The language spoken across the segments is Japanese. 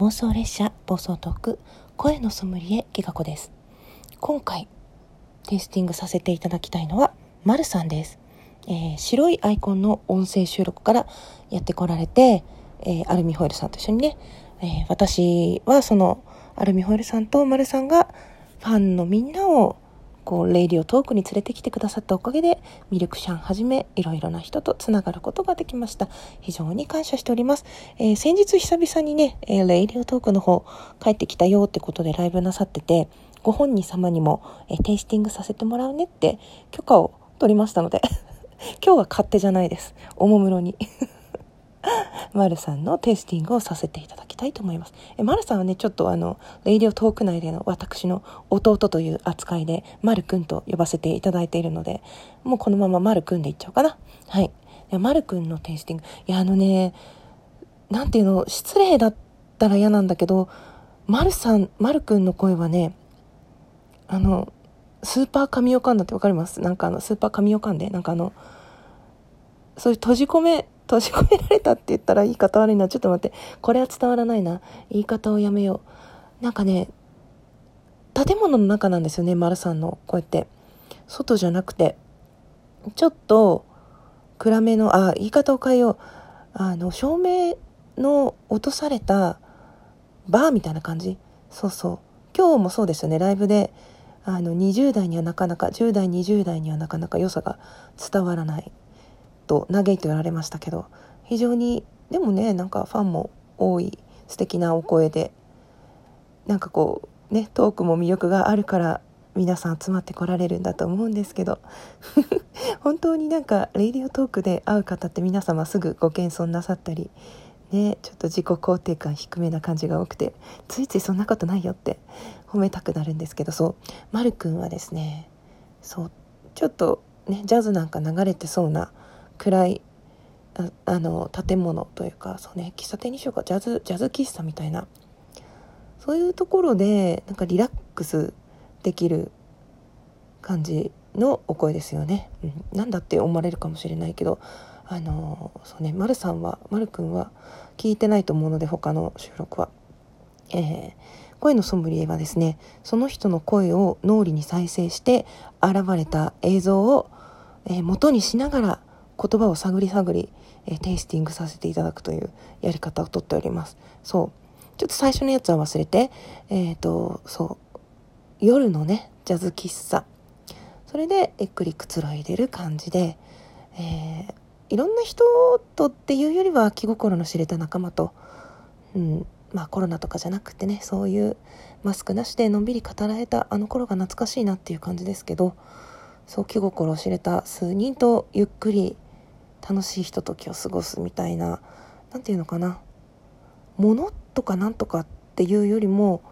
妄想列車暴走トーク声のソムリエギガ子です。今回テイスティングさせていただきたいのはまるさんです、えー、白いアイコンの音声収録からやってこられて、えー、アルミホイルさんと一緒にね、えー、私はそのアルミホイルさんとまるさんがファンのみんなをこう、レイディオトークに連れてきてくださったおかげで、ミルクシャンはじめ、いろいろな人とつながることができました。非常に感謝しております。えー、先日久々にね、えー、レイディオトークの方、帰ってきたよってことでライブなさってて、ご本人様にも、えー、テイスティングさせてもらうねって許可を取りましたので 今日は勝手じゃないです。おもむろにマルさんのテイスティングをさせていただきたいと思います。え、マルさんはね、ちょっとあの、レイディオトーク内での私の弟という扱いで、マルくんと呼ばせていただいているので、もうこのままマルくんでいっちゃおうかな。はい。いマルくんのテイスティング。いや、あのね、なんていうの、失礼だったら嫌なんだけど、マルさん、マルくんの声はね、あの、スーパー神オカンだってわかります？なんかあの、スーパー神オカンで、なんかあの、そういう閉じ込め閉じ込められたって言ったら言い方悪いな。ちょっと待って。これは伝わらないな。言い方をやめよう。なんかね、建物の中なんですよね、丸さんの声って。外じゃなくて、ちょっと暗めの、あ、言い方を変えよう。あの、照明の落とされたバーみたいな感じ。そうそう。今日もそうですよね、ライブで。あの、20代にはなかなか、10代、20代にはなかなか良さが伝わらない。と嘆いておられましたけど非常にでもねなんかファンも多い素敵なお声でなんかこうねトークも魅力があるから皆さん集まってこられるんだと思うんですけど 本当になんかレイディオトークで会う方って皆様すぐご謙遜なさったりねちょっと自己肯定感低めな感じが多くてついついそんなことないよって褒めたくなるんですけどそう。まるくんはですねそうちょっとねジャズなんか流れてそうな暗いああの建物というかそうね喫茶店にしようか。ジャズジャズ喫茶みたいな。そういうところでなんかリラックスできる感じのお声ですよね、うん、なんだって思われるかもしれないけどあのそうね丸さんは丸くんは聞いてないと思うので他の収録は、えー、声のソムリエはですねその人の声を脳裏に再生して現れた映像を、えー、元にしながら言葉を探り探り、えー、テイスティングさせていただくというやり方をとっております。そう。ちょっと最初のやつは忘れて、えっ、ー、と、そう。夜のね、ジャズ喫茶。それで、ゆっくりくつろいでる感じで、えー、いろんな人とっていうよりは気心の知れた仲間と、うん、まあコロナとかじゃなくてね、そういうマスクなしでのんびり語られたあの頃が懐かしいなっていう感じですけど、そう気心を知れた数人とゆっくり楽しいひとときを過ごすみたいな何て言うのかな物とかなんとかっていうよりも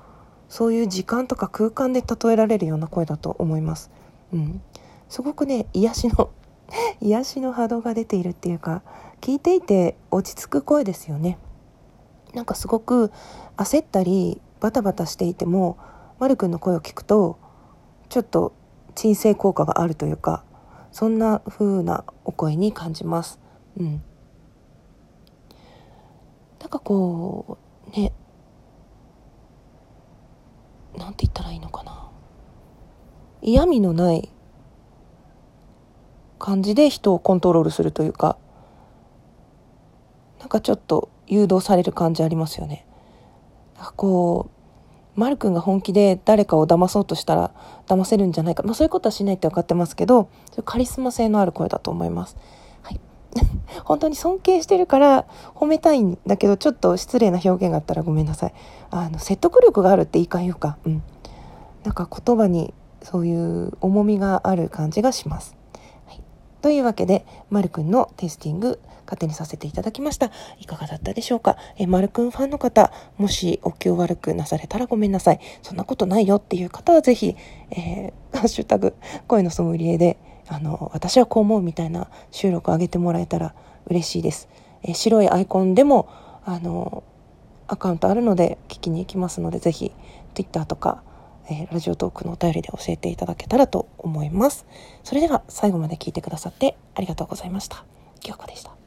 そういう時間とか空間で例えられるような声だと思います。うん、すごくね癒しの 癒しの波動が出ているっていうか聞いていて落ち着く声ですよね。なんかすごく焦ったりバタバタしていてもまるくんの声を聞くとちょっと鎮静効果があるというかそんな風なお声に感じます。うん。なんかこう、ね、なんて言ったらいいのかな。嫌味のない感じで人をコントロールするというか、なんかちょっと誘導される感じありますよね。なんかこう、まるくんが本気で誰かを騙そうとしたら騙せるんじゃないか。まあそういうことはしないって分かってますけど、カリスマ性のある声だと思います。はい。本当に尊敬してるから褒めたいんだけど、ちょっと失礼な表現があったらごめんなさい。あの、説得力があるって言い換えようか。うん。なんか言葉にそういう重みがある感じがします。というわけで、まるくんのテスティング勝手にさせていただきました。いかがだったでしょうか？え、まるくんファンの方、もしお気を悪くなされたらごめんなさい。そんなことないよっていう方はぜひ、えー、ハッシュタグ、声のソムリエで、あの、私はこう思うみたいな収録を上げてもらえたら嬉しいです。え、白いアイコンでも、あの、アカウントあるので聞きに行きますので、ぜひ、Twitter とか、えー、ラジオトークのお便りで教えていただけたらと思います。それでは最後まで聞いてくださってありがとうございました。京子でした。